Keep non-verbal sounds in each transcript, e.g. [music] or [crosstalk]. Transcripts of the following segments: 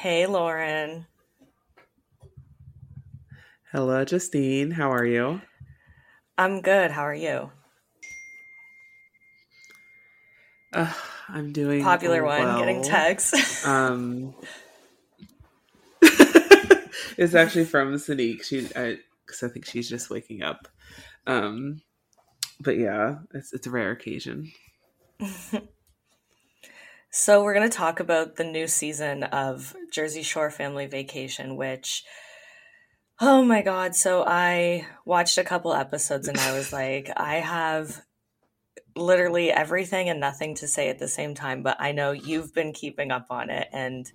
Hey, Lauren. Hello, Justine. How are you? I'm good. How are you? Uh, I'm doing Popular one, getting texts. [laughs] Um, [laughs] it's actually from Sadiq. She, because I, think she's just waking up. Um, but yeah, it's it's a rare occasion. [laughs] so we're gonna talk about the new season of Jersey Shore Family Vacation, which. Oh my god. So I watched a couple episodes and I was [laughs] like, I have literally everything and nothing to say at the same time, but I know you've been keeping up on it and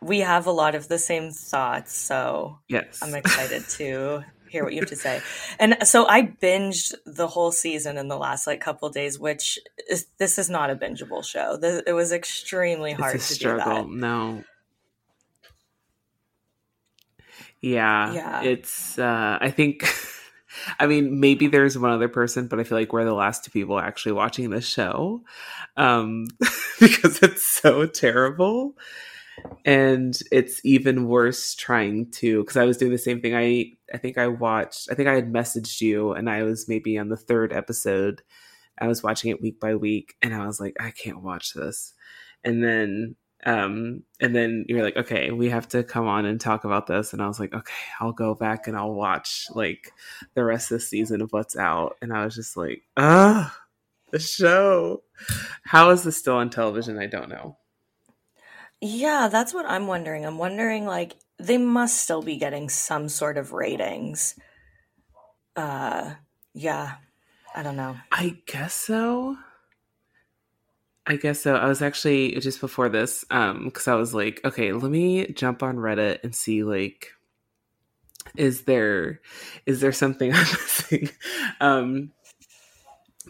we have a lot of the same thoughts. So yes, I'm excited to hear what you have to say. And so I binged the whole season in the last like couple days, which is this is not a bingeable show. It was extremely hard to struggle. do that. No. Yeah, Yeah. it's. uh I think. [laughs] I mean, maybe there's one other person, but I feel like we're the last two people actually watching this show um, [laughs] because it's so terrible. And it's even worse trying to, because I was doing the same thing. I, I think I watched, I think I had messaged you and I was maybe on the third episode. I was watching it week by week and I was like, I can't watch this. And then um, and then you're like, okay, we have to come on and talk about this. And I was like, okay, I'll go back and I'll watch like the rest of the season of what's out. And I was just like, ah, the show. How is this still on television? I don't know. Yeah, that's what I'm wondering. I'm wondering like they must still be getting some sort of ratings. Uh yeah. I don't know. I guess so. I guess so. I was actually just before this, um, because I was like, okay, let me jump on Reddit and see like is there is there something [laughs] I'm missing? Um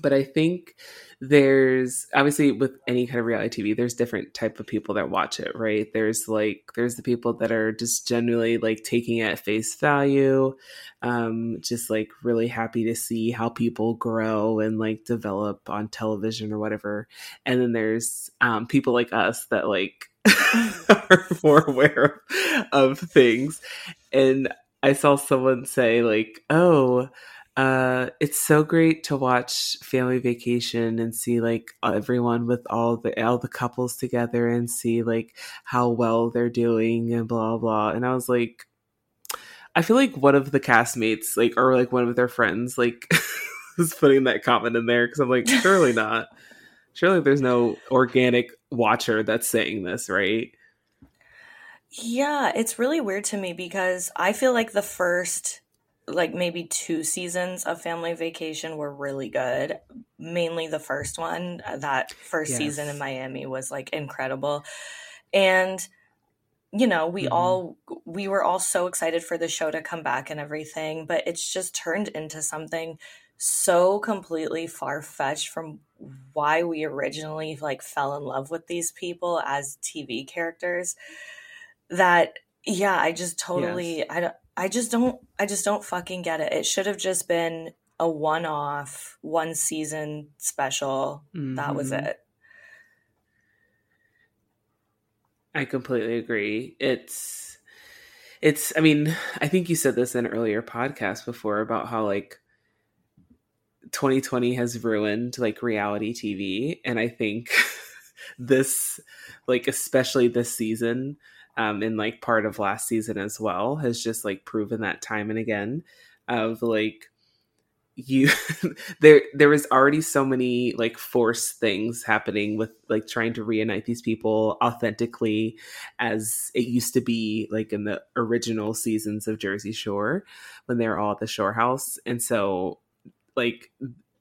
but I think there's obviously with any kind of reality TV, there's different type of people that watch it, right? There's like there's the people that are just genuinely like taking it at face value, um, just like really happy to see how people grow and like develop on television or whatever. And then there's um, people like us that like [laughs] are more aware of things. And I saw someone say like, "Oh." Uh it's so great to watch family vacation and see like everyone with all the all the couples together and see like how well they're doing and blah blah and i was like i feel like one of the castmates like or like one of their friends like [laughs] was putting that comment in there because i'm like surely [laughs] not. Surely there's no organic watcher that's saying this right? Yeah, it's really weird to me because I feel like the first like maybe two seasons of Family Vacation were really good. Mainly the first one. That first yes. season in Miami was like incredible. And you know, we mm-hmm. all we were all so excited for the show to come back and everything, but it's just turned into something so completely far-fetched from why we originally like fell in love with these people as TV characters that yeah, I just totally yes. I don't I just don't I just don't fucking get it. It should have just been a one-off, one season special. Mm-hmm. That was mm-hmm. it. I completely agree. It's it's I mean, I think you said this in an earlier podcast before about how like 2020 has ruined like reality TV and I think [laughs] this like especially this season um, in like part of last season as well has just like proven that time and again of like you [laughs] there there was already so many like forced things happening with like trying to reunite these people authentically as it used to be like in the original seasons of Jersey Shore when they were all at the shore house and so like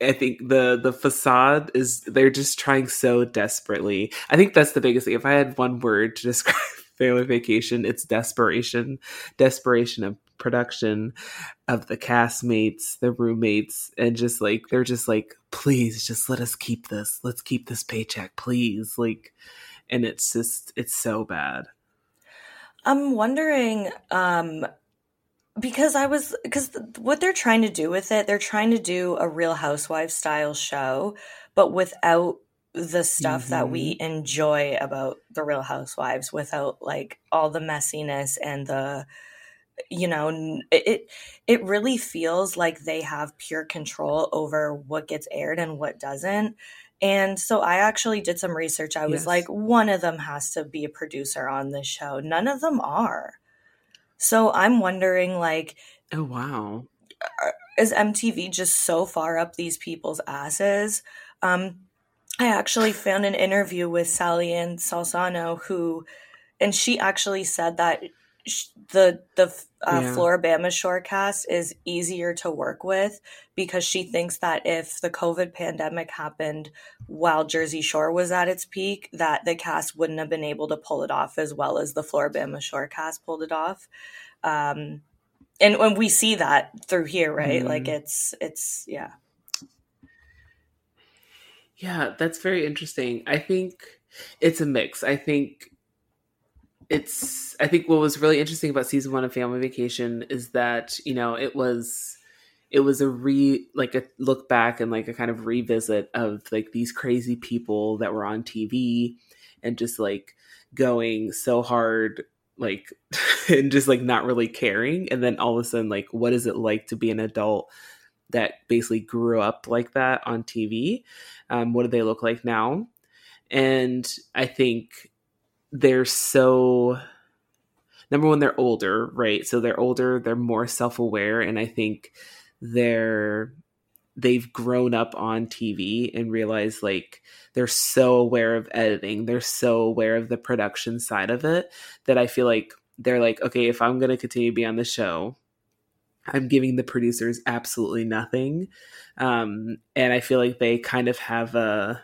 I think the the facade is they're just trying so desperately. I think that's the biggest thing. If I had one word to [laughs] describe family vacation. It's desperation desperation of production of the castmates the roommates and just like they're just like please just let us keep this. Let's keep this paycheck please. Like and it's just it's so bad. I'm wondering um because i was because what they're trying to do with it they're trying to do a real Housewives style show but without the stuff that we Mm-hmm. enjoy about the Real Housewives without like all the messiness and the you know it it really feels like they have pure control over what gets aired and what doesn't. And so I actually did some research. I was Yes. like one of them has to be a producer on this show. None of them are. So I'm wondering like Oh wow. is MTV just so far up these people's asses? Um, I actually found an interview with Sally Ann Salsano, who, and she actually said that sh- the the uh, Yeah. Floribama Shore cast is easier to work with because she thinks that if the COVID pandemic happened while Jersey Shore was at its peak, that the cast wouldn't have been able to pull it off as well as the Floribama Shore cast pulled it off. Um, and when we see that through here, right? Like Mm. it's it's yeah. Yeah, that's very interesting. I think it's a mix. I think it's I think what was really interesting about season 1 of Family Vacation is that, you know, it was it was a re like a look back and like a kind of revisit of like these crazy people that were on TV and just like going so hard like [laughs] and just like not really caring and then all of a sudden like what is it like to be an adult that basically grew up like that on TV um, what do they look like now? And i think they're so number one they're older right? So they're older they're more self-aware and i think they're they've grown up on tv and realized like they're so aware of editing they're so aware of the production side of it that i feel like they're like okay if i'm going to continue to be on the show i'm giving the producers absolutely nothing. Um, and i feel like they kind of have a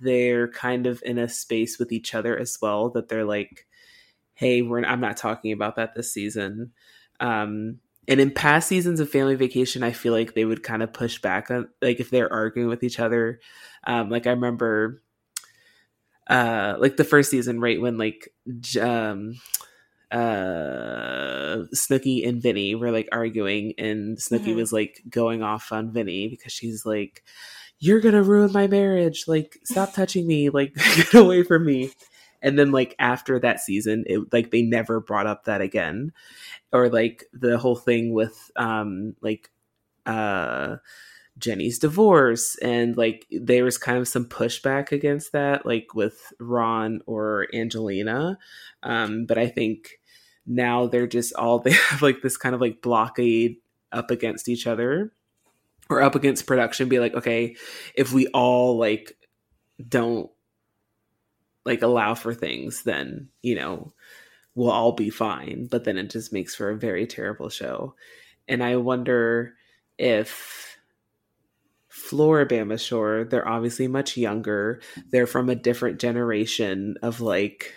they're kind of in a space with each other as well that they're like hey we're i'm not talking about that this season. Um and in past seasons of family vacation i feel like they would kind of push back on like if they're arguing with each other. Um like i remember uh like the first season right when like um uh Snooki and Vinny were like arguing and Snooki Mhm. was like going off on Vinny because she's like you're gonna ruin my marriage. Like stop touching me. Like [laughs] get away from me. And then like after that season it like they never brought up that again. Or like the whole thing with um like uh Jenny's divorce and like there was kind of some pushback against that like with Ron or Angelina. Um but I think now they're just all [laughs] they have like this kind of like blockade up against each other or up against production be like okay if we all like don't like allow for things then you know we'll all be fine but then it just makes for a very terrible show and i wonder if Floribama Shore, they're obviously much younger. They're from a different generation of like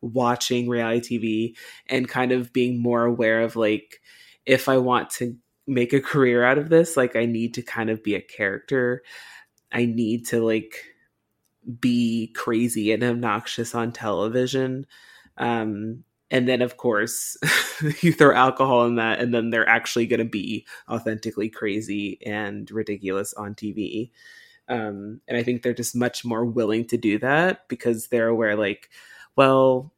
watching reality TV and kind of being more aware of like if I want to make a career out of this, like I need to kind of be a character. I need to like be crazy and obnoxious on television. Um and then of course [laughs] you throw alcohol in that and then they're actually going to be authentically crazy and ridiculous on TV. Um and I think they're just much more willing to do that because they're aware like well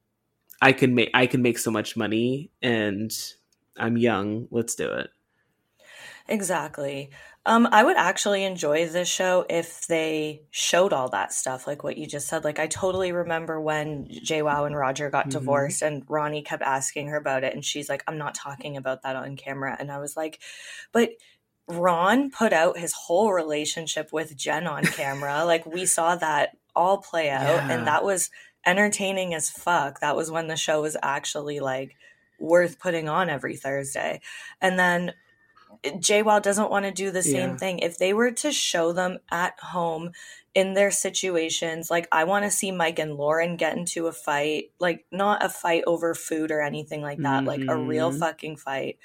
I can make I can make so much money and I'm young, let's do it. Exactly. Um, I would actually enjoy this show if they showed all that stuff, like what you just said. Like, I totally remember when JWoww and Roger got Mhm. divorced, and Ronnie kept asking her about it, and she's like, "I'm not talking about that on camera." And I was like, "But Ron put out his whole relationship with Jen on camera. like, we saw that all play out, Yeah. and that was entertaining as fuck. That was when the show was actually like worth putting on every Thursday." And then JWoww doesn't want to do the same Yeah. thing. If they were to show them at home in their situations, like I want to see Mike and Lauren get into a fight, like not a fight over food or anything like that, like a real Mhm. fucking fight.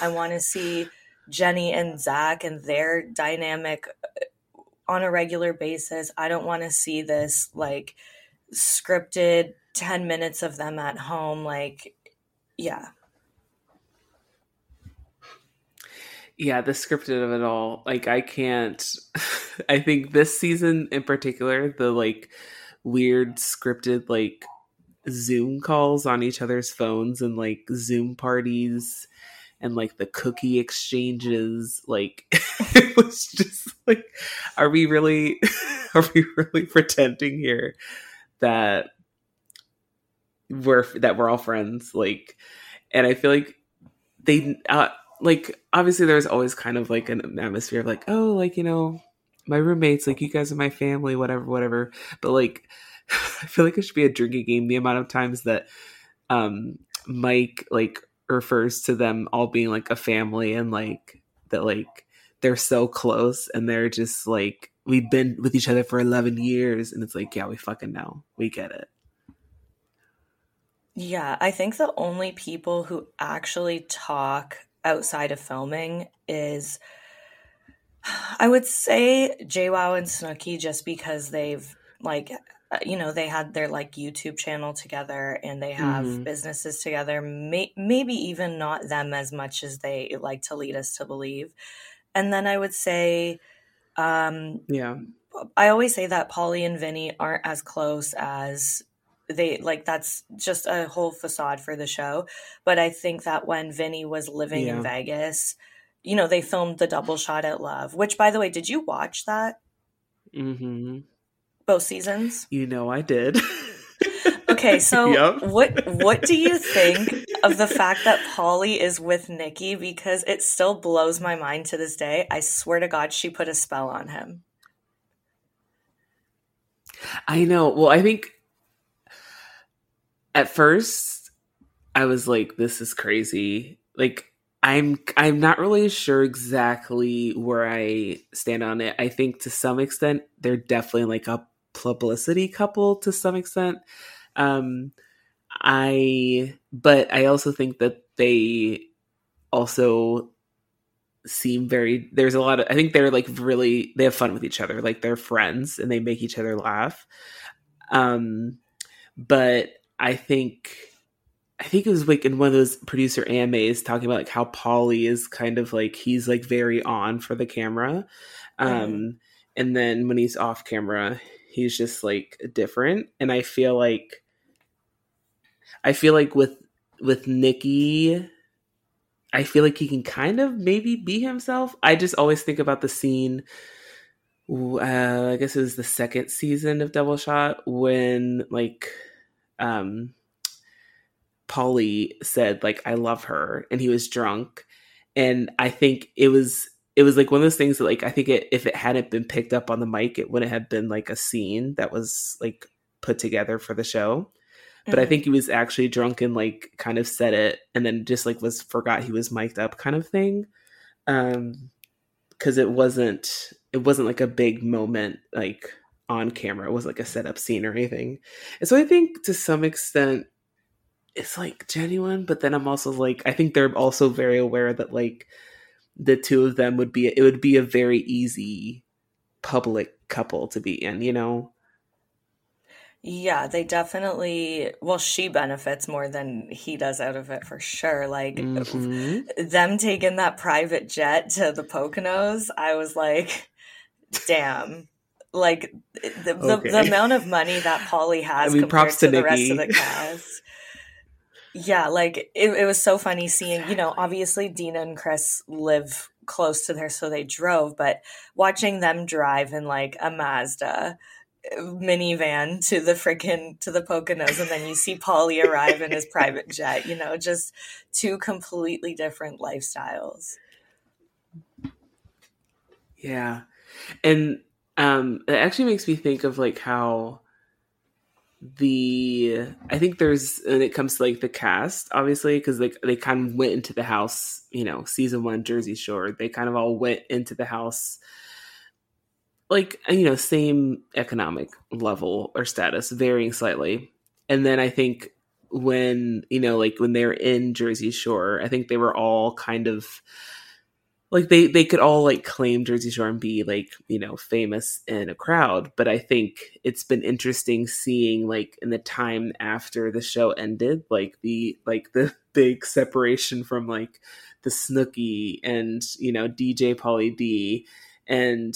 I want to see Jenny and Zach and their dynamic uh, on a regular basis. I don't want to see this like scripted 10 minutes of them at home. Like, yeah. yeah, the scripted of it all. Like I can't [laughs] I think this season in particular, the like weird scripted like Zoom calls on each other's phones and like Zoom parties and like the cookie exchanges like [laughs] it was just like are we really [laughs] are we really pretending here that we're that we're all friends like and i feel like they uh, like obviously there's always kind of like an atmosphere of like oh like you know my roommates like you guys are my family whatever whatever. But like [laughs] i feel like it should be a drinking game the amount of times that um mike like refers to them all being like a family and like that like they're so close and they're just like we've been with each other for 11 years and it's like yeah we fucking know. We get it. Yeah i think the only people who actually talk outside of filming is I would say JWoww and Snooki just because they've like uh, you know they had their like YouTube channel together and they have mm-hmm. businesses together. May- maybe even not them as much as they like to lead us to believe. And then I would say um yeah I always say that Pauly and Vinny aren't as close as they like that's just a whole facade for the show. But I think that when Vinny was living yeah. in Vegas, you know, they filmed the double shot at love, which by the way, did you watch that? Mm-hmm. Both seasons? You know I did. [laughs] okay, so [laughs] yep. what what do you think of the fact that Pauly is with Nikki? Because it still blows my mind to this day. I swear to God, she put a spell on him. I know. Well, I think at first I was like, this is crazy. Like I'm I'm not really sure exactly where I stand on it. I think to some extent they're definitely like a publicity couple to some extent. Um I but I also think that they also seem very there's a lot of I think they're like really they have fun with each other. Like they're friends and they make each other laugh. Um but I think I think it was like in one of those producer AMAs talking about like how Paulie is kind of like he's like very on for the camera. Um mm. and then when he's off camera, he's just like different. And I feel like I feel like with with Nikki I feel like he can kind of maybe be himself. I just always think about the scene uh, I guess it was the second season of Double Shot when like um Paulie said like I love her and he was drunk and I think it was it was like one of those things that like I think it, if it hadn't been picked up on the mic it wouldn't have been like a scene that was like put together for the show but mm-hmm. I think he was actually drunk and like kind of said it and then just like was forgot he was mic'd up kind of thing um because it wasn't it wasn't like a big moment like on camera. It was like a setup scene or anything. And so I think to some extent it's like genuine, but then I'm also like I think they're also very aware that like the two of them would be it would be a very easy public couple to be in, you know. Yeah, they definitely well she benefits more than he does out of it for sure. Like mm-hmm. [laughs] them taking that private jet to the Poconos, I was like damn like the, okay. the, the, amount of money that Pauly has I mean, compared to, to the rest of the cast. yeah, like it, it was so funny seeing, you know, obviously Deena and Chris live close to there, so they drove, but watching them drive in like a Mazda minivan to the freaking to the Poconos, and then you see Paulie arrive in his private jet, you know, just two completely different lifestyles. Yeah. And um it actually makes me think of like how the i think there's when it comes to like the cast obviously because like they kind of went into the house you know season one jersey shore they kind of all went into the house like uh, you know same economic level or status varying slightly. And then i think when you know like when they're in jersey shore i think they were all kind of like they they could all like claim Jersey Shore and be like you know famous in a crowd, but I think it's been interesting seeing like in the time after the show ended, like the like the [laughs] big separation from like the Snooki and you know DJ Pauly D and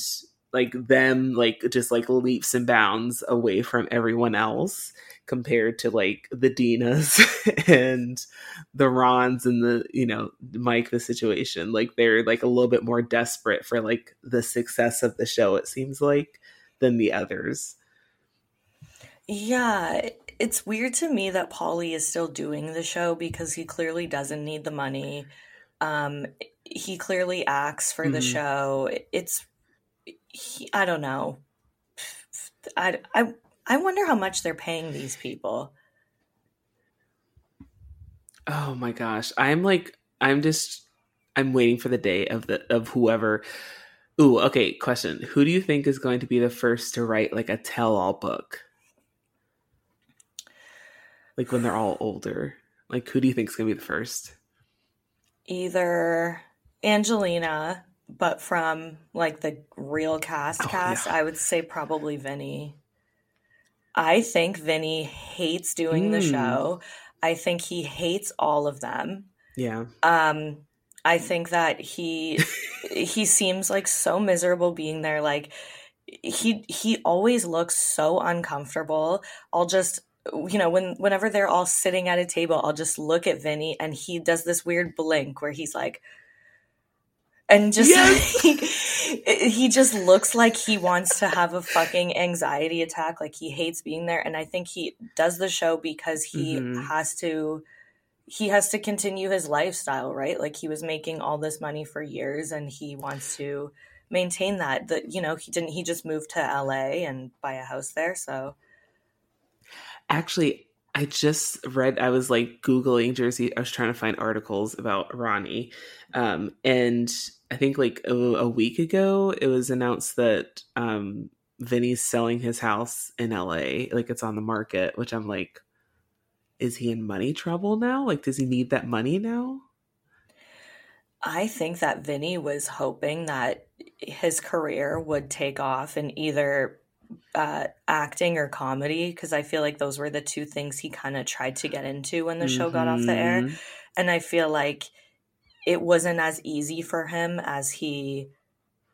like them like just like leaps and bounds away from everyone else compared to like the Deenas [laughs] and the Rons and the you know Mike the situation. Like they're like a little bit more desperate for like the success of the show it seems like than the others. Yeah it's weird to me that Pauly is still doing the show because he clearly doesn't need the money. Um he clearly acts for mm-hmm. the show. It's he, I don't know I, I I wonder how much they're paying these people. Oh my gosh. I'm like I'm just I'm waiting for the day of the of whoever Ooh, okay, question. Who do you think is going to be the first to write like a tell-all book? Like when they're all older. Like who do you think is going to be the first? Either Angelina, but from like the real cast oh, cast, yeah. I would say probably Vinny. I think Vinny hates doing mm. the show. I think he hates all of them. Yeah. Um I think that he [laughs] he seems like so miserable being there like he he always looks so uncomfortable. I'll just you know when whenever they're all sitting at a table, I'll just look at Vinny and he does this weird blink where he's like and just yes. like, [laughs] he just looks like he wants to have a fucking anxiety attack. Like he hates being there. And i think he does the show because he mm-hmm. has to he has to continue his lifestyle right? Like he was making all this money for years and he wants to maintain that. That you know he didn't he just moved to la and buy a house there. So actually I just read, I was like Googling Jersey. I was trying to find articles about Ronnie. Um, and I think like a, a, week ago, it was announced that um, Vinny's selling his house in LA. Like it's on the market, which I'm like, is he in money trouble now? Like, does he need that money now? I think that Vinny was hoping that his career would take off and either uh, acting or comedy because I feel like those were the two things he kind of tried to get into when the mm-hmm. show got off the air. Mm-hmm. And I feel like it wasn't as easy for him as he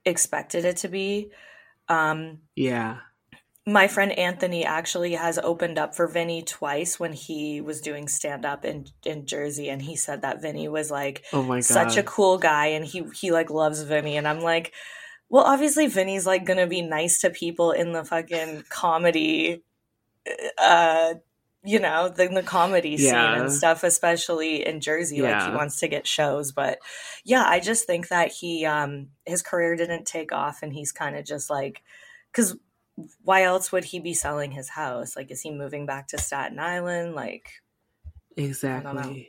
expected it to be. Um, yeah. My friend Anthony actually has opened up for Vinny twice when he was doing stand up in in Jersey, and he said that Vinny was like, "Oh my god, such a cool guy," and he he like loves Vinny, and I'm like, well, obviously Vinny's like gonna be nice to people in the fucking comedy uh you know, the, the comedy scene yeah. and stuff, especially in Jersey. Yeah. Like he wants to get shows. But yeah, I just think that he um his career didn't take off and he's kind of just like because why else would he be selling his house? Like, is he moving back to Staten Island? Like Exactly. I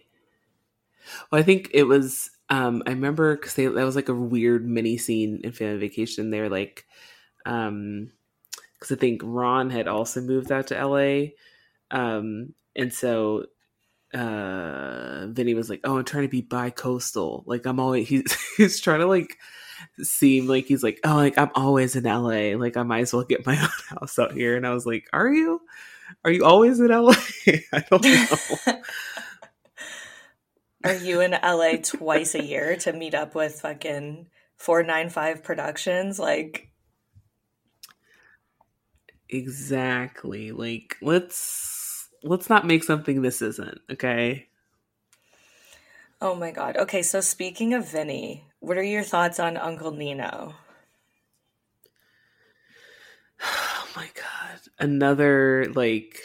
well, I think it was um, I remember because that was like a weird mini scene in Family Vacation. They're like, um, because I think Ron had also moved out to LA, um, and so uh, Vinny was like, "Oh, I'm trying to be bi-coastal. Like I'm always [laughs] he's he's trying to like seem like he's like, oh, like I'm always in LA. Like I might as well get my [laughs] own house out here." And I was like, "Are you? Are you always in LA? [laughs] I don't know." Are you in LA twice a year to meet up with fucking 495 Productions? Like, exactly. Like, let's let's not make something this isn't, okay? Oh my god. Okay, so speaking of Vinny, what are your thoughts on Uncle Nino? [sighs] Oh my god. Another like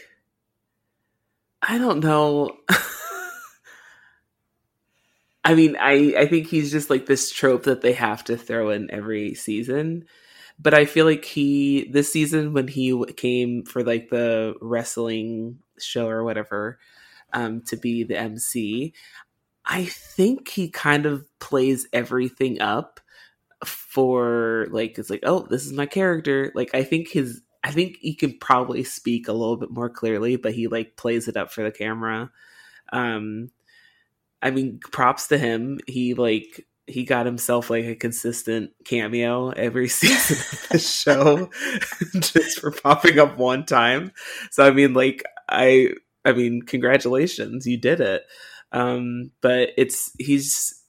I don't know. [laughs] I mean, I I think he's just like this trope that they have to throw in every season. But I feel like he this season when he came for like the wrestling show or whatever um to be the MC, I think he kind of plays everything up for like it's like, "Oh, this is my character." Like I think his I think he can probably speak a little bit more clearly, but he like plays it up for the camera. Um I mean, props to him. He like he got himself like a consistent cameo every [laughs] season of the show [laughs] just for popping up one time. So I mean like I I mean congratulations, you did it. Um but it's he's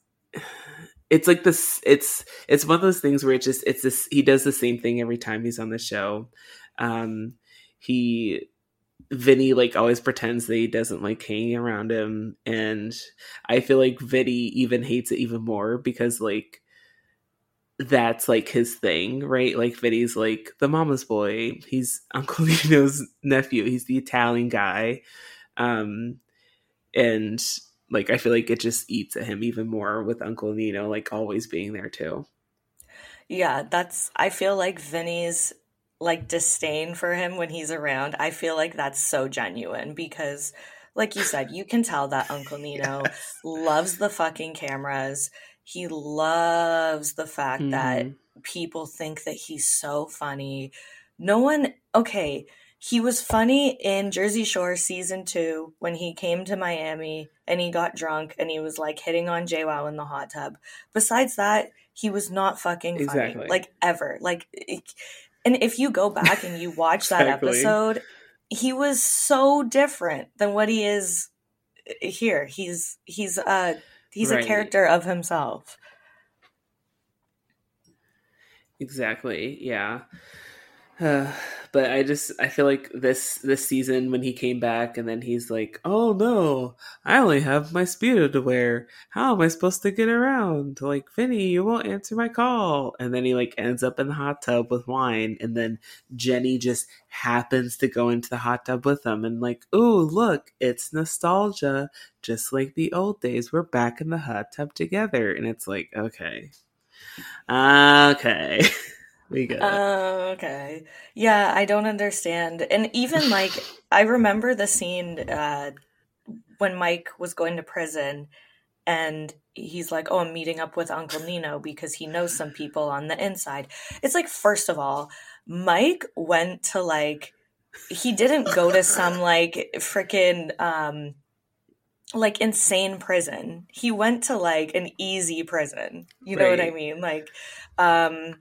it's like this it's it's one of those things where it just it's this he does the same thing every time he's on the show. Um he Vinny like always pretends that he doesn't like hanging around him, and I feel like Vinny even hates it even more because like that's like his thing, right? Like Vinny's like the mama's boy. He's [laughs] Uncle Nino's nephew. He's the Italian guy, um, and like I feel like it just eats at him even more with Uncle Nino like always being there too. Yeah, that's I feel like Vinny's like disdain for him when he's around, I feel like that's so genuine because like you said, you can tell that Uncle [laughs] Nino yes. loves the fucking cameras. He loves the fact mm. that mm-hmm. people think that he's so funny. No one okay, he was funny in Jersey Shore season 2 when he came to Miami and he got drunk and he was like hitting on JWoww in the hot tub. Besides that, he was not fucking funny exactly. like ever. Like it, and if you go back and you watch [laughs] exactly. that episode, he was so different than what he is here. He's he's uh he's right. a character of himself. Exactly. Yeah. Uh, [sighs] but I just I feel like this this season when he came back and then he's like, "Oh no, I only have my speedo to wear. How am I supposed to get around?" Like, Vinny, you won't answer my call. And then he like ends up in the hot tub with wine, and then Jenny just happens to go into the hot tub with him, and like, "Ooh, look, it's nostalgia, just like the old days. We're back in the hot tub together." And it's like, okay, okay. [laughs] We get uh, okay. Yeah, I don't understand. And even like [sighs] I remember the scene uh when Mike was going to prison and he's like, "Oh, I'm meeting up with Uncle Nino because he knows some people on the inside." It's like first of all, Mike went to like he didn't go to some like freaking um like insane prison. He went to like an easy prison. You know right. what I mean? Like um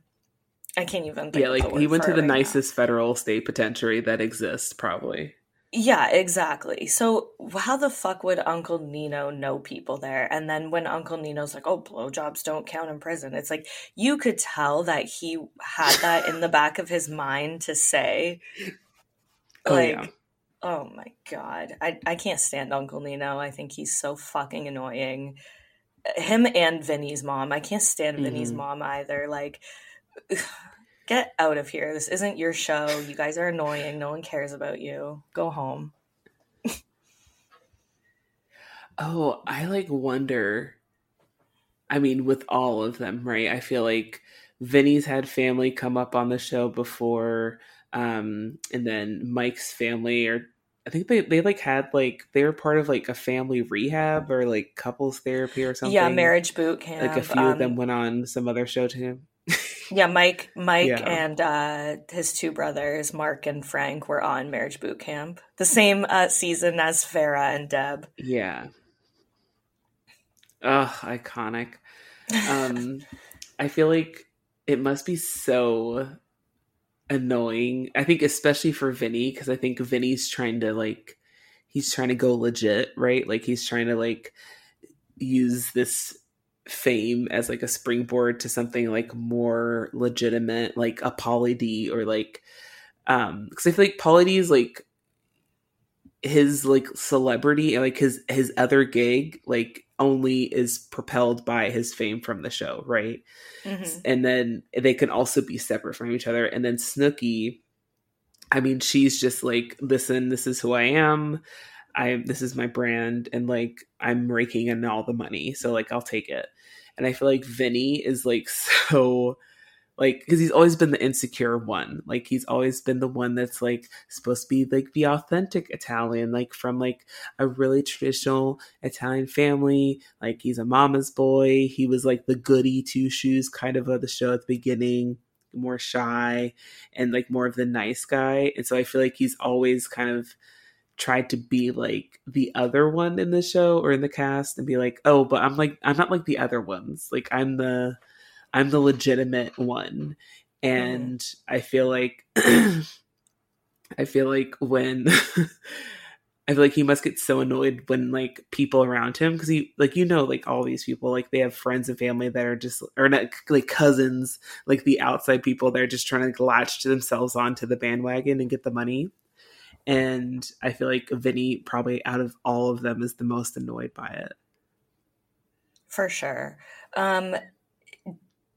I can't even. yeah, like he went to the right nicest now. federal state penitentiary that exists, probably. Yeah, exactly. So how the fuck would Uncle Nino know people there? And then when Uncle Nino's like, "Oh, blowjobs don't count in prison," it's like you could tell that he had that in the back of his mind to say, oh, like, yeah. "Oh my god, I I can't stand Uncle Nino. I think he's so fucking annoying." Him and Vinny's mom. I can't stand mm-hmm. Vinny's mom either. Like get out of here. This isn't your show. You guys are annoying. No one cares about you. Go home. [laughs] oh, I like wonder. I mean, with all of them, right? I feel like Vinny's had family come up on the show before. Um, and then Mike's family or I think they, they like had like they were part of like a family rehab or like couples therapy or something. Yeah, marriage boot camp. Like a few um, of them went on some other show too yeah, Mike, Mike, yeah. and uh, his two brothers, Mark and Frank, were on Marriage Boot Camp, the same uh, season as Farrah and Deb. Yeah. Ugh, iconic. Um, [laughs] I feel like it must be so annoying. I think especially for Vinny because I think Vinny's trying to like he's trying to go legit, right? Like he's trying to like use this fame as like a springboard to something like more legitimate, like a Pauly D or like um because I feel like Pauly D is like his like celebrity and like his his other gig like only is propelled by his fame from the show, right? Mm-hmm. And then they can also be separate from each other. And then Snooki, I mean, she's just like, listen, this is who I am. I this is my brand, and like I'm raking in all the money, so like I'll take it and I feel like Vinny is like [laughs] so like because he's always been the insecure one. Like he's always been the one that's like supposed to be like the authentic italian like from like a really traditional italian family. Like he's a mama's boy. He was like the goody two shoes kind of of the show at the beginning more shy and like more of the nice guy. And so i feel like he's always kind of tried to be like the other one in the show or in the cast and be like, "Oh, but I'm like I'm not like the other ones. Like I'm the I'm the legitimate one." And. I feel like [clears throat] I feel like when [laughs] I feel like he must get so annoyed when like people around him because he like you know like all these people like they have friends and family that are just or not like cousins like the outside people that are just trying to like, latch themselves onto the bandwagon and get the money. And I feel like Vinny probably out of all of them is the most annoyed by it. For sure. Um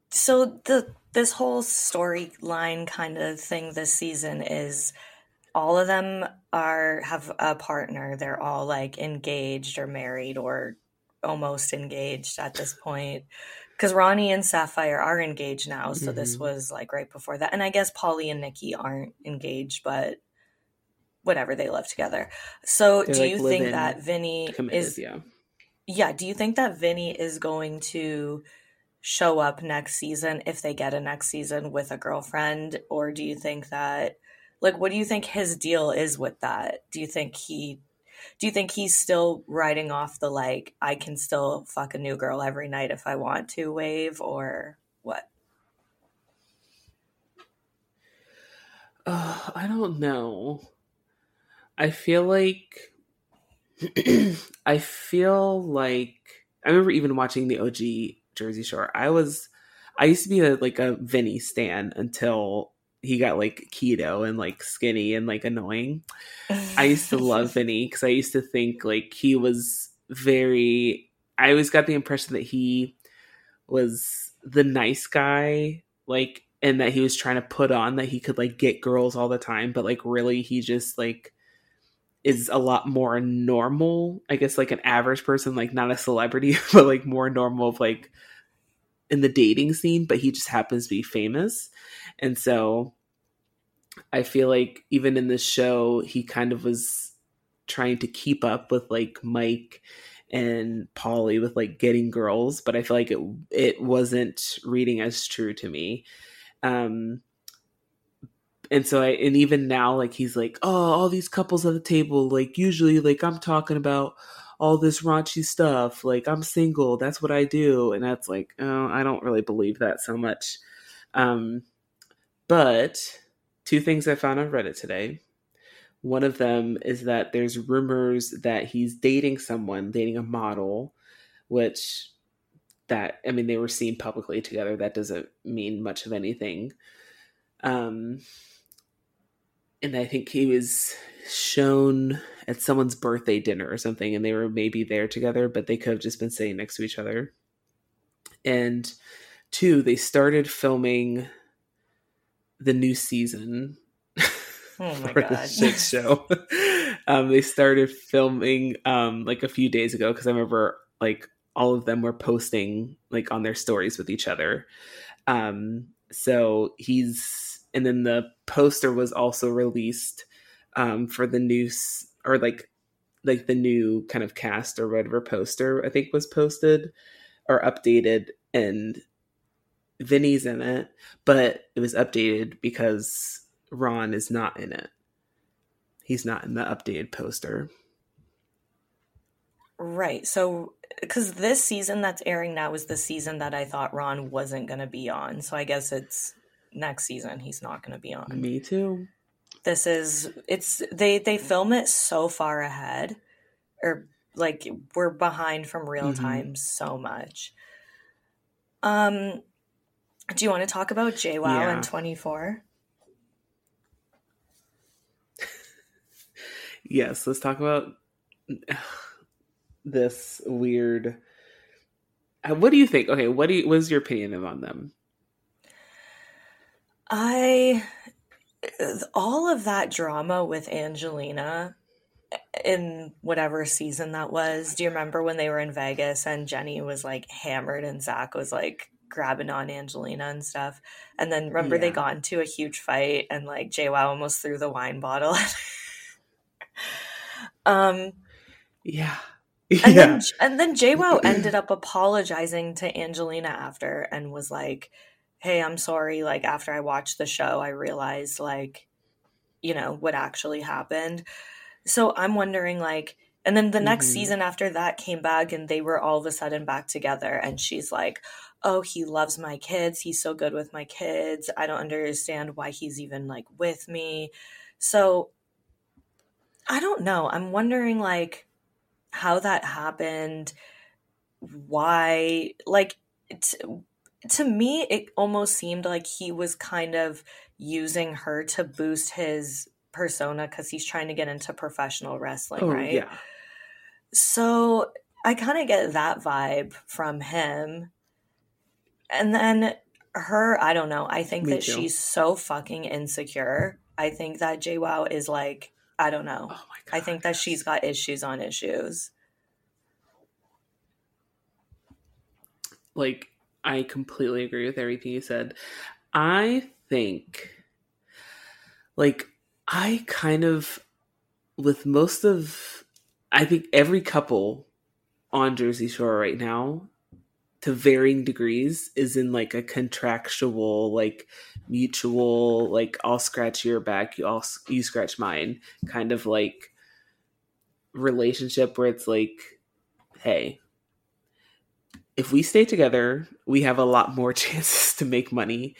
so the this whole storyline kind of thing this season is all of them are have a partner. They're all like engaged or married or almost engaged at this point. Because Ronnie and Saffire are engaged now, so mm-hmm. this was like right before that. And I guess Paulie and Nikki aren't engaged, but whatever, they live together. So They're do like you think that Vinny is yeah. Yeah, do you think that Vinny is going to show up next season if they get a next season with a girlfriend? Or do you think that like what do you think his deal is with that do you think he do you think he's still riding off the like i can still fuck a new girl every night if i want to wave or what uh, i don't know i feel like [clears throat] i feel like i remember even watching the og jersey shore i was i used to be a like a vinny stan until he got like keto and like skinny and like annoying. I used to love [laughs] Vinny because I used to think like he was very. I always got the impression that he was the nice guy, like, and that he was trying to put on that he could like get girls all the time, but like really he just like is a lot more normal. I guess like an average person, like not a celebrity, [laughs] but like more normal of like in the dating scene, but he just happens to be famous. And so I feel like even in this show, he kind of was trying to keep up with like Mike and pauly with like getting girls, but I feel like it it wasn't reading as true to me. Um and so I and even now like he's like, "Oh, all these couples at the table, like usually like I'm talking about all this raunchy stuff. Like I'm single, that's what I do. And that's like, oh, I don't really believe that so much. Um, but two things I found on Reddit today. One of them is that there's rumors that he's dating someone, dating a model, which that I mean they were seen publicly together. That doesn't mean much of anything. Um, and I think he was shown at someone's birthday dinner or something, and they were maybe there together, but they could have just been sitting next to each other. And two, they started filming the new season oh for God. the shit show. [laughs] um, they started filming um, like a few days ago because I remember like all of them were posting like on their stories with each other. Um, so he's and then the poster was also released um, for the news or like like the new kind of cast or whatever poster I think was posted or updated and Vinny's in it, but it was updated because Ron is not in it. He's not in the updated poster. Right. So, because this season that's airing now is the season that I thought Ron wasn't going to be on. So, I guess it's next season he's not going to be on. Me too. This is it's they they film it so far ahead or like we're behind from real mm-hmm. time so much. Um do you want to talk about JWoww yeah. and [laughs] 24? yes, let's talk about [sighs] this weird uh, what do you think? Okay, what do you, what is your opinion on them? I all of that drama with Angelina in whatever season that was. Do you remember when they were in Vegas and Jenny was like hammered and Zach was like grabbing on Angelina and stuff? And then remember yeah. they got into a huge fight and like JWoww almost threw the wine bottle. At [laughs] um yeah. And yeah. then and then JWoww ended up apologizing to Angelina after and was like hey, I'm sorry. Like, after I watched the show, I realized, like, you know, what actually happened. So I'm wondering, like, and then the next Mhm. season after that came back and they were all of a sudden back together. And she's like, oh, he loves my kids. He's so good with my kids. I don't understand why he's even like with me. So I don't know. I'm wondering, like, how that happened, why, like, t- to me, it almost seemed like he was kind of using her to boost his persona because he's trying to get into professional wrestling, Oh right? yeah. So I kind of get that vibe from him. And then her, I don't know. I think Me that too. she's so fucking insecure. I think that JWoww is like, I don't know. Oh my god. I think that she's got issues on issues. like I completely agree with everything you said. I think like I kind of with most of I think every couple on Jersey Shore right now to varying degrees is in like a contractual like mutual like I'll scratch your back you all you scratch mine kind of like relationship where it's like hey if we stay together, we have a lot more [laughs] chances to make money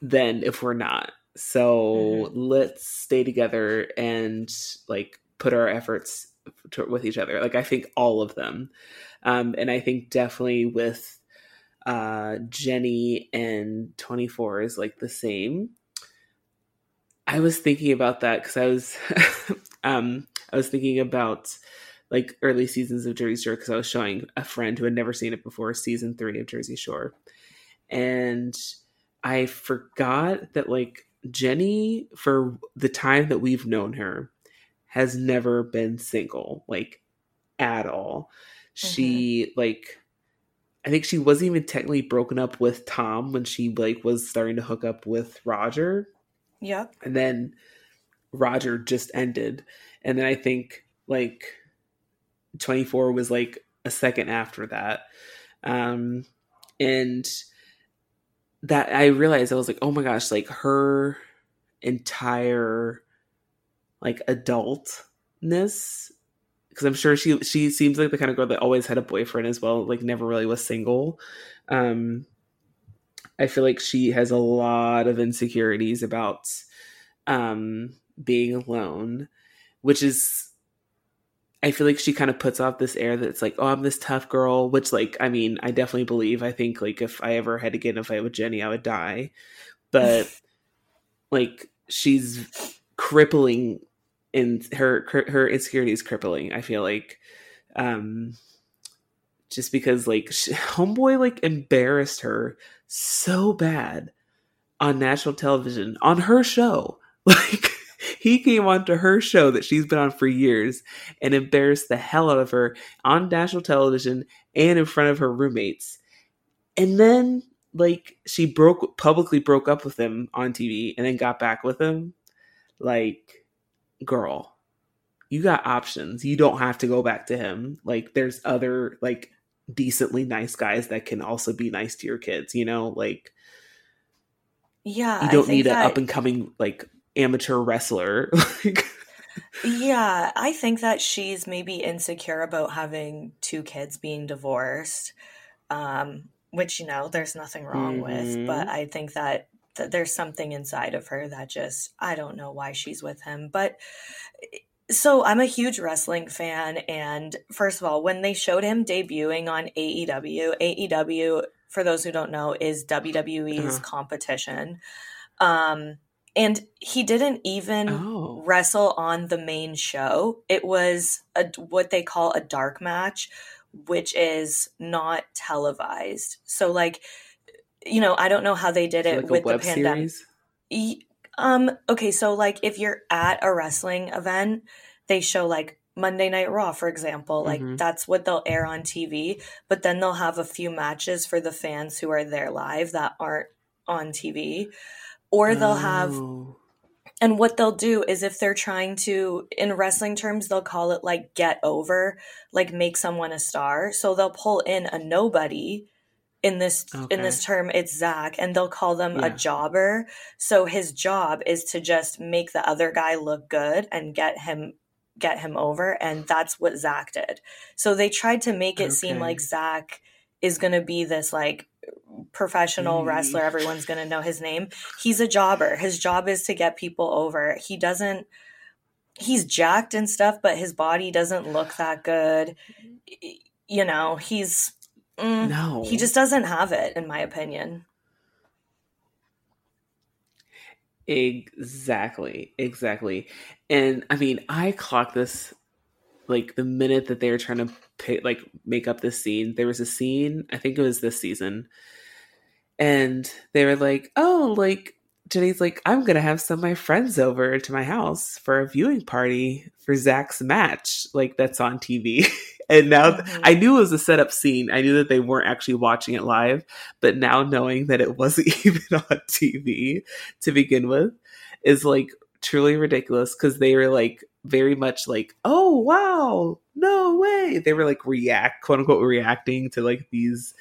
than if we're not. So let's stay together and like put our efforts to, with each other. Like I think all of them, um, and I think definitely with uh, Jenny and Twenty Four is like the same. I was thinking about that because I was, [laughs] um, I was thinking about like early seasons of Jersey Shore because I was showing a friend who had never seen it before season three of Jersey Shore. And I forgot that like Jenny, for the time that we've known her, has never been single, like at all. She mm-hmm. like I think she wasn't even technically broken up with Tom when she like was starting to hook up with Roger Yep. and then Roger just ended, and then I think like 24 was like a second after that, um, and that I realized I was like, oh my gosh, like her entire like adultness because I'm sure she she seems like the kind of girl that always had a boyfriend as well, like never really was single. Um, I feel like she has a lot of insecurities about um, being alone, which is I feel like she kind of puts off this air that's like, oh, I'm this tough girl, which like I mean, I definitely believe. I think like if I ever had to get in a fight with Jenny, I would die. But [laughs] like she's crippling in her her insecurity is crippling. I feel like um just because like she, homeboy like embarrassed her so bad on national television on her show [laughs] like he came onto her show that she's been on for years and embarrassed the hell out of her on national television and in front of her roommates. And then like she broke publicly broke up with him on tv and then got back with him. Like girl you got options. You don't have to go back to him. Like there's other like decently nice guys that can also be nice to your kids you know? Like Yeah. you don't need an up and coming like amateur wrestler [laughs] Yeah, I think that she's maybe insecure about having two kids being divorced, um, which, you know, there's nothing wrong with. Mhm. But I think that, that there's something inside of her that just, I don't know why she's with him. But so I'm a huge wrestling fan. And first of all, when they showed him debuting on AEW, AEW, for those who don't know, is WWE's Uh-huh. competition. Um, and he didn't even oh wrestle on the main show. It was a, what they call a dark match, which is not televised. So, like, you know, I don't know how they did So it like with the pandemic. Um, okay, so like if you're at a wrestling event, they show like Monday Night Raw, for example. Like Mhm. that's what they'll air on TV, but then they'll have a few matches for the fans who are there live that aren't on TV. Or they'll have Oh. and what they'll do is if they're trying to, in wrestling terms, they'll call it like get over, like make someone a star. So they'll pull in a nobody. In this in this term, it's Zach, and they'll call them a jobber. So his job is to just make the other guy look good and get him get him over, and that's what Zach did. So they tried to make it okay. seem like Zach is going to be this like professional wrestler. Everyone's going to know his name. He's a jobber. His job is to get people over. He doesn't, he's jacked and stuff, but his body doesn't look that good. You know, he's, mm, no, he just doesn't have it, in my opinion. Exactly. Exactly. And I mean, I clocked this like the minute that they were trying to pay, like make up this scene. There was a scene, I think it was this season, and they were like, "Oh, like Jenny's like, I'm gonna have some of my friends over to my house for a viewing party for Zach's match, like that's on TV. [laughs] and now mm-hmm. I knew it was a setup scene. I knew that they weren't actually watching it live, but now knowing that it [laughs] wasn't even on TV to begin with is like truly ridiculous because they were like very much like, oh wow, no way. They were like react quote unquote reacting to like these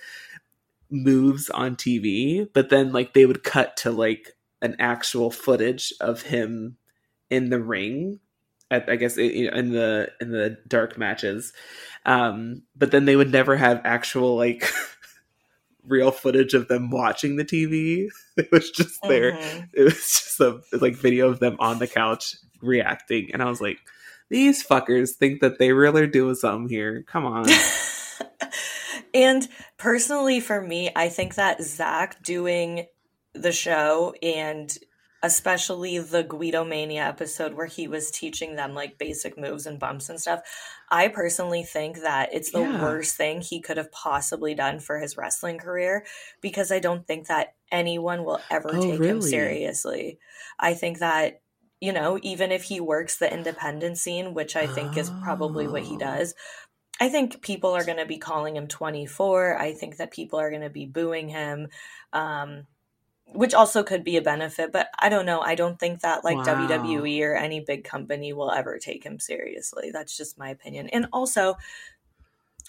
moves on TV, but then like they would cut to like an actual footage of him in the ring at, I guess in the in the dark matches. Um, but then they would never have actual like [laughs] real footage of them watching the TV. [laughs] It was just there. Mm-hmm. It was just a like video of them on the couch reacting, and I was like, these fuckers think that they really are doing something here. Come on. [laughs] and personally, for me, I think that Zach doing the show and especially the Guido Mania episode where he was teaching them like basic moves and bumps and stuff. I personally think that it's the yeah. worst thing he could have possibly done for his wrestling career because I don't think that anyone will ever oh, take really? him seriously. I think that you know, even if he works the independent scene, which I think oh. is probably what he oh. does, I think people are going to be calling him 24. I think that people are going to be booing him. Um, which also could be a benefit, but I don't know. I don't think that like wow. WWE or any big company will ever take him seriously. That's just my opinion. And also,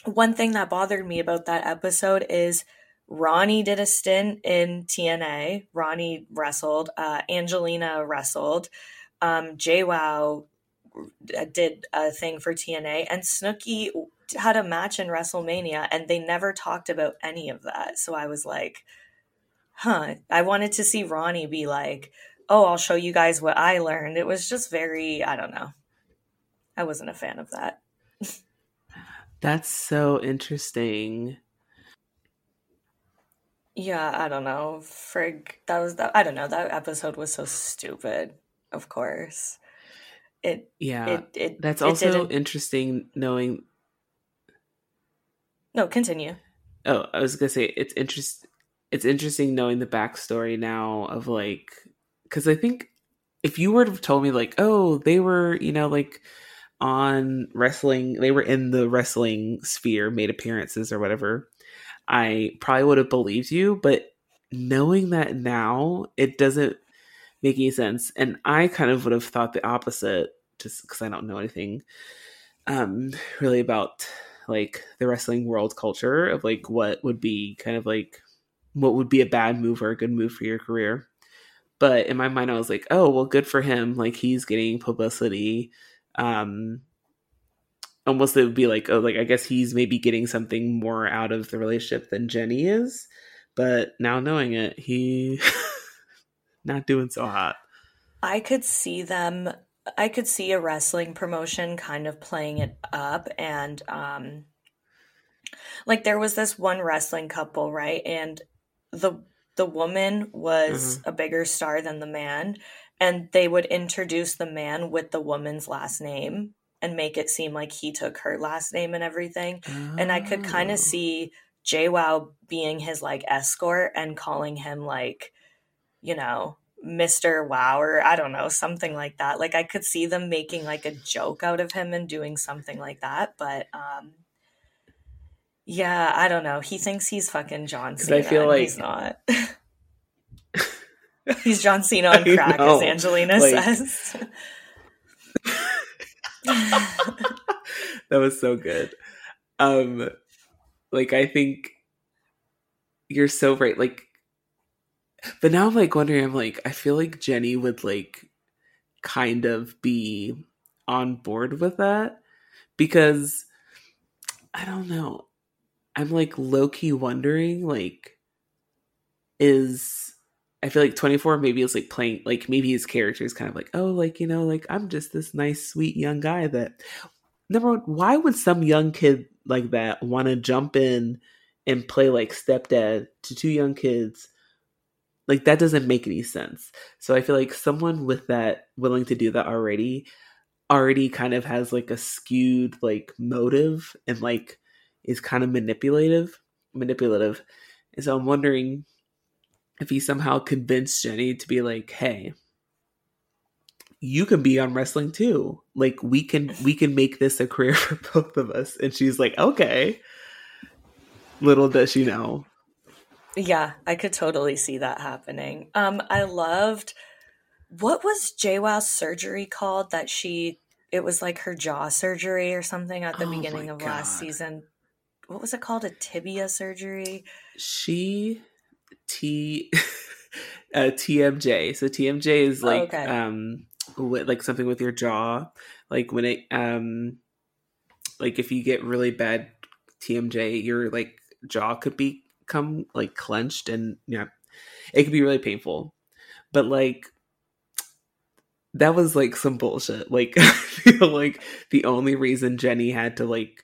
one thing that bothered me about that episode is Ronnie did a stint in TNA. Ronnie wrestled. Uh, Angelina wrestled. Um, JWoww did a thing for TNA, and Snooki had a match in WrestleMania, and they never talked about any of that. So I was like, huh, I wanted to see Ronnie be like, oh, I'll show you guys what I learned. It was just very, I don't know. I wasn't a fan of that. That's so interesting. Yeah, I don't know. Frig, that was that. I don't know. That episode was so stupid. Of course, it. Yeah, it. it that's it also didn't... interesting knowing. No, continue. Oh, I was gonna say it's interesting it's interesting knowing the backstory now of like because I think if you were to have told me like, oh, they were, you know, like on wrestling, they were in the wrestling sphere, made appearances or whatever, I probably would have believed you. But knowing that now, it doesn't make any sense. And I kind of would have thought the opposite, just because I don't know anything um really about like the wrestling world culture of like what would be kind of like what would be a bad move or a good move for your career. But in my mind, I was like, oh, well, good for him. Like he's getting publicity. Um, almost it would be like, oh, like I guess he's maybe getting something more out of the relationship than Jenny is. But now knowing it, he [laughs] not doing so hot. I could see them. I could see a wrestling promotion kind of playing it up and um like there was this one wrestling couple, right? And the the woman was mm-hmm. a bigger star than the man and they would introduce the man with the woman's last name and make it seem like he took her last name and everything oh. and i could kind of oh. see JWoww being his like escort and calling him like you know Mr. Wow or I don't know, something like that. Like I could see them making like a joke out of him and doing something like that, but um yeah, I don't know. He thinks he's fucking John Cena. I feel like he's not. [laughs] he's John Cena on crack, as Angelina like... says. [laughs] that was so good. Um, like I think you're so right. Like, but now I'm like wondering. I'm like, I feel like Jenny would like kind of be on board with that because I don't know. I'm like low key wondering, like, is I feel like 24 maybe is like playing, like maybe his character is kind of like, oh, like, you know, like I'm just this nice, sweet young guy that, number one, why would some young kid like that want to jump in and play like stepdad to two young kids? Like that doesn't make any sense. So I feel like someone with that willing to do that already already kind of has like a skewed like motive and like is kind of manipulative manipulative. And so i'm wondering if he somehow convinced jenny to be like hey you can be on wrestling too. Like we can we can make this a career [laughs] for both of us. And she's like okay. Little does she know. Yeah i could totally see that happening. Um i loved what was JWoww's surgery called that she it was like her jaw surgery or something at the oh beginning of God. last season. What was it called? A tibia surgery? She T [laughs] uh, TMJ. So TMJ is oh, like oh, okay. um with, like something with your jaw. Like when it um like if you get really bad TMJ, your like jaw could become like clenched and yeah, it could be really painful. But like that was like some bullshit. Like [laughs] I feel like the only reason Jenny had to like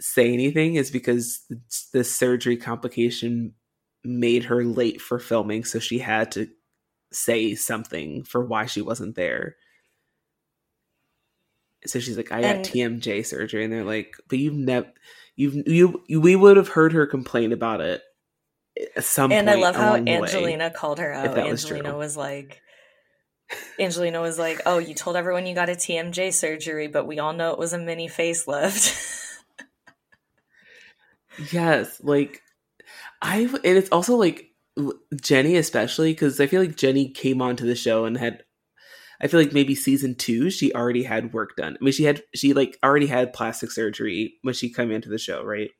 say anything is because the surgery complication made her late for filming, so she had to say something for why she wasn't there. So she's like, I got and, TMJ surgery, and they're like, but you've never, you've you, you we would have heard her complain about it at some and. I love how Angelina way, called her out. Angelina was, was like, Angelina was like, "Oh, you told everyone you got a TMJ surgery, but we all know it was a mini facelift." [laughs] yes, like I and it's also like Jenny especially cuz I feel like Jenny came onto the show and had I feel like maybe season 2 she already had work done. I mean she had she like already had plastic surgery when she came into the show, right?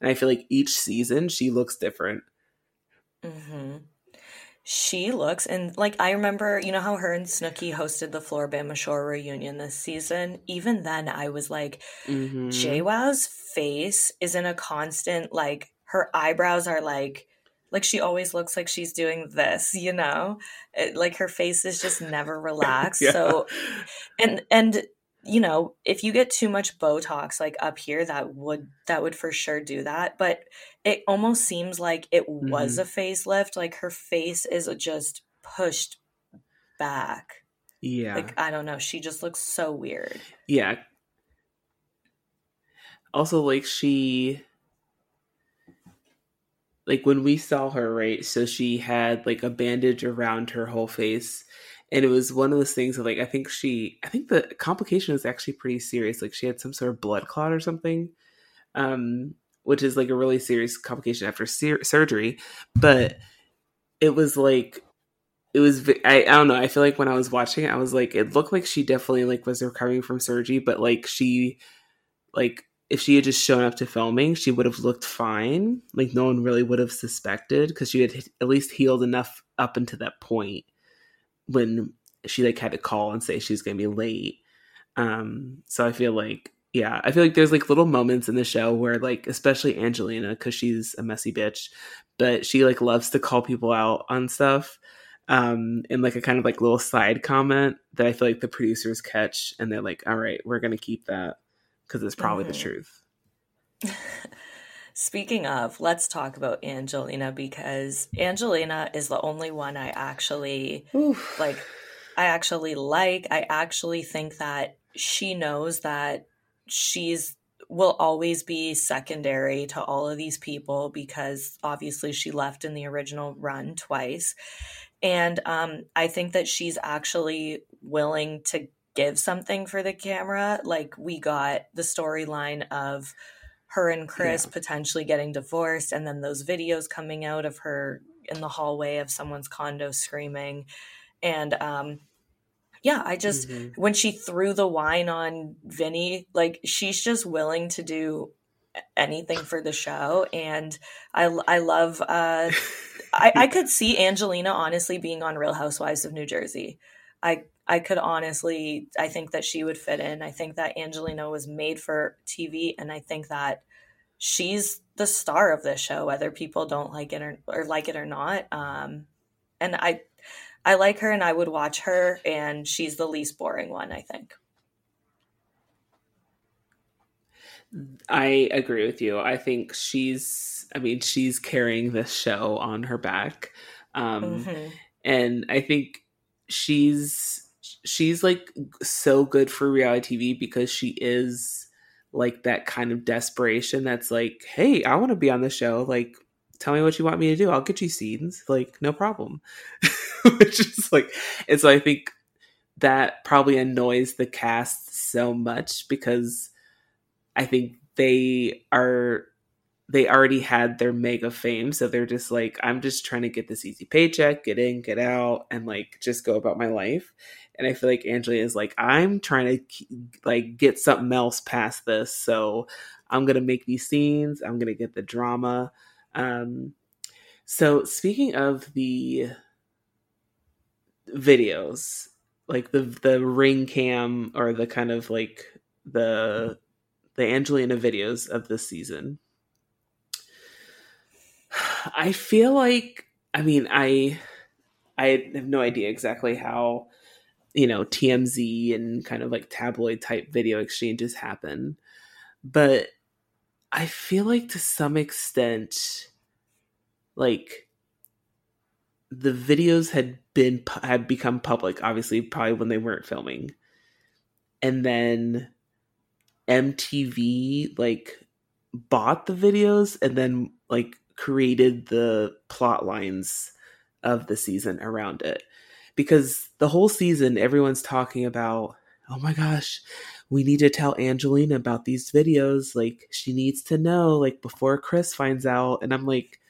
And I feel like each season she looks different. Mhm she looks and like I remember, you know how her and Snooki hosted the Floribama Shore reunion this season. Even then, I was like, mm-hmm. JWoww's face is in a constant like her eyebrows are like like she always looks like she's doing this you know it, like her face is just never [laughs] relaxed yeah. so and and you know, if you get too much Botox like up here, that would that would for sure do that. But it almost seems like it mm-hmm. was a facelift. Like her face is just pushed back. Yeah. Like I don't know. She just looks so weird. Yeah. Also, like she like when we saw her, right? So she had like a bandage around her whole face and it was one of those things of like I think she I think the complication was actually pretty serious. Like she had some sort of blood clot or something, um, which is like a really serious complication after surgery. But it was like it was I, I don't know. I feel like when I was watching it, I was like it looked like she definitely like was recovering from surgery, but like she like if she had just shown up to filming, she would have looked fine. Like no one really would have suspected because she had at least healed enough up until that point when she like had to call and say she's gonna be late. Um, so I feel like yeah, I feel like there's like little moments in the show where like especially Angelina because she's a messy bitch, but she like loves to call people out on stuff. Um, and like a kind of like little side comment that I feel like the producers catch and they're like, all right, we're gonna keep that because it's probably mm-hmm. the truth. [laughs] Speaking of, let's talk about Angelina because Angelina is the only one I actually Oof. like. I actually like. I actually think that she knows that she's will always be secondary to all of these people because obviously she left in the original run twice. And um, I think that she's actually willing to give something for the camera. Like we got the storyline of her and Chris yeah. potentially getting divorced, and then those videos coming out of her in the hallway of someone's condo screaming. And um, yeah, I just, mm-hmm. when she threw the wine on Vinny, like she's just willing to do anything for the show. And I, I love, uh, I, I could see Angelina honestly being on Real Housewives of New Jersey. I, I could honestly, I think that she would fit in. I think that Angelina was made for TV, and I think that she's the star of this show, whether people don't like it or, or like it or not. Um, and I, I like her, and I would watch her, and she's the least boring one, I think. I agree with you. I think she's, I mean, she's carrying this show on her back. Um, mm-hmm. And I think she's she's like so good for reality TV because she is like that kind of desperation that's like, hey, I want to be on the show. Like, tell me what you want me to do. I'll get you scenes. Like, no problem. [laughs] Which is like, and so I think that probably annoys the cast so much because I think they are they already had their mega fame so they're just like i'm just trying to get this easy paycheck get in get out and like just go about my life and i feel like angelina is like i'm trying to like get something else past this so i'm gonna make these scenes i'm gonna get the drama um so speaking of the videos like the the ring cam or the kind of like the the angelina videos of this season. [sighs] I feel like I mean I I have no idea exactly how you know TMZ and kind of like tabloid type video exchanges happen, but I feel like to some extent like the videos had been had become public obviously probably when they weren't filming and then MTV like bought the videos and then like created the plot lines of the season around it. Because the whole season, everyone's talking about, oh my gosh, we need to tell Angelina about these videos. Like, she needs to know, like, before Chris finds out. And I'm like,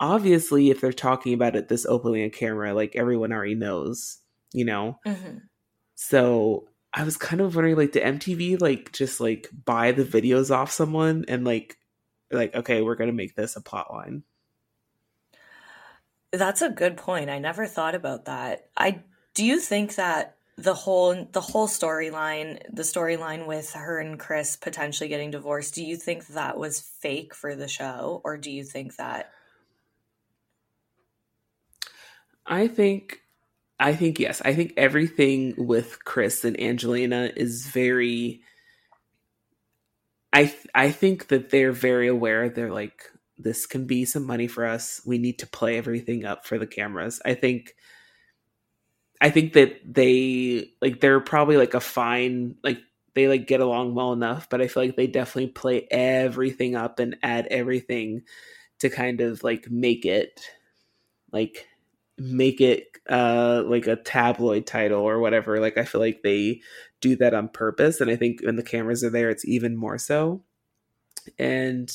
obviously, if they're talking about it this openly on camera, like, everyone already knows, you know? Mm-hmm. So I was kind of wondering, like, did MTV, like, just, like, buy the videos off someone and, like, like okay we're going to make this a plot line that's a good point i never thought about that i do you think that the whole the whole storyline the storyline with her and chris potentially getting divorced do you think that was fake for the show or do you think that i think i think yes i think everything with chris and angelina is very I th- I think that they're very aware. They're like, this can be some money for us. We need to play everything up for the cameras. I think. I think that they like they're probably like a fine like they like get along well enough, but I feel like they definitely play everything up and add everything to kind of like make it like make it uh like a tabloid title or whatever. Like I feel like they do that on purpose. And I think when the cameras are there, it's even more so. And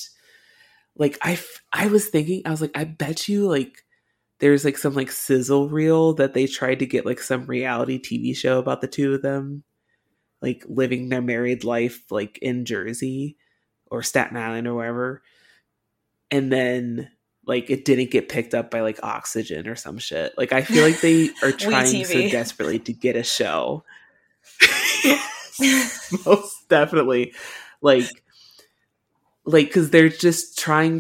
like I, I was thinking, I was like, I bet you like there's like some like sizzle reel that they tried to get like some reality TV show about the two of them, like living their married life like in Jersey or Staten Island or wherever. And then like it didn't get picked up by like oxygen or some shit. Like I feel like they [laughs] are trying so desperately to get a show [laughs] [laughs] most definitely like like because they're just trying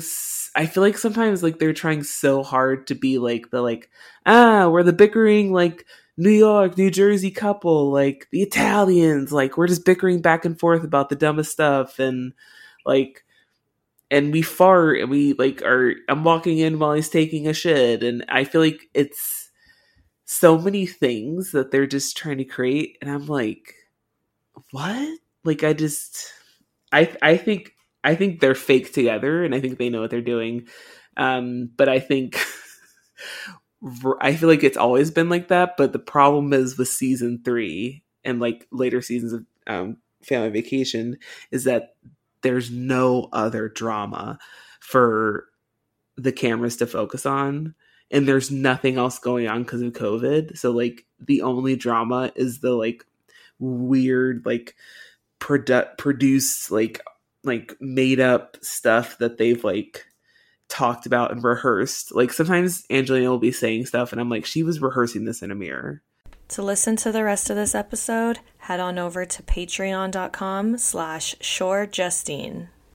i feel like sometimes like they're trying so hard to be like the like ah we're the bickering like new york new jersey couple like the italians like we're just bickering back and forth about the dumbest stuff and like and we fart and we like are i'm walking in while he's taking a shit and i feel like it's so many things that they're just trying to create and i'm like what? Like I just I I think I think they're fake together and I think they know what they're doing. Um but I think [laughs] I feel like it's always been like that, but the problem is with season 3 and like later seasons of um Family Vacation is that there's no other drama for the cameras to focus on and there's nothing else going on because of covid so like the only drama is the like weird like produ- produced like like made up stuff that they've like talked about and rehearsed. Like sometimes Angelina will be saying stuff and I'm like, she was rehearsing this in a mirror. To listen to the rest of this episode, head on over to patreon.com slash shorejustine.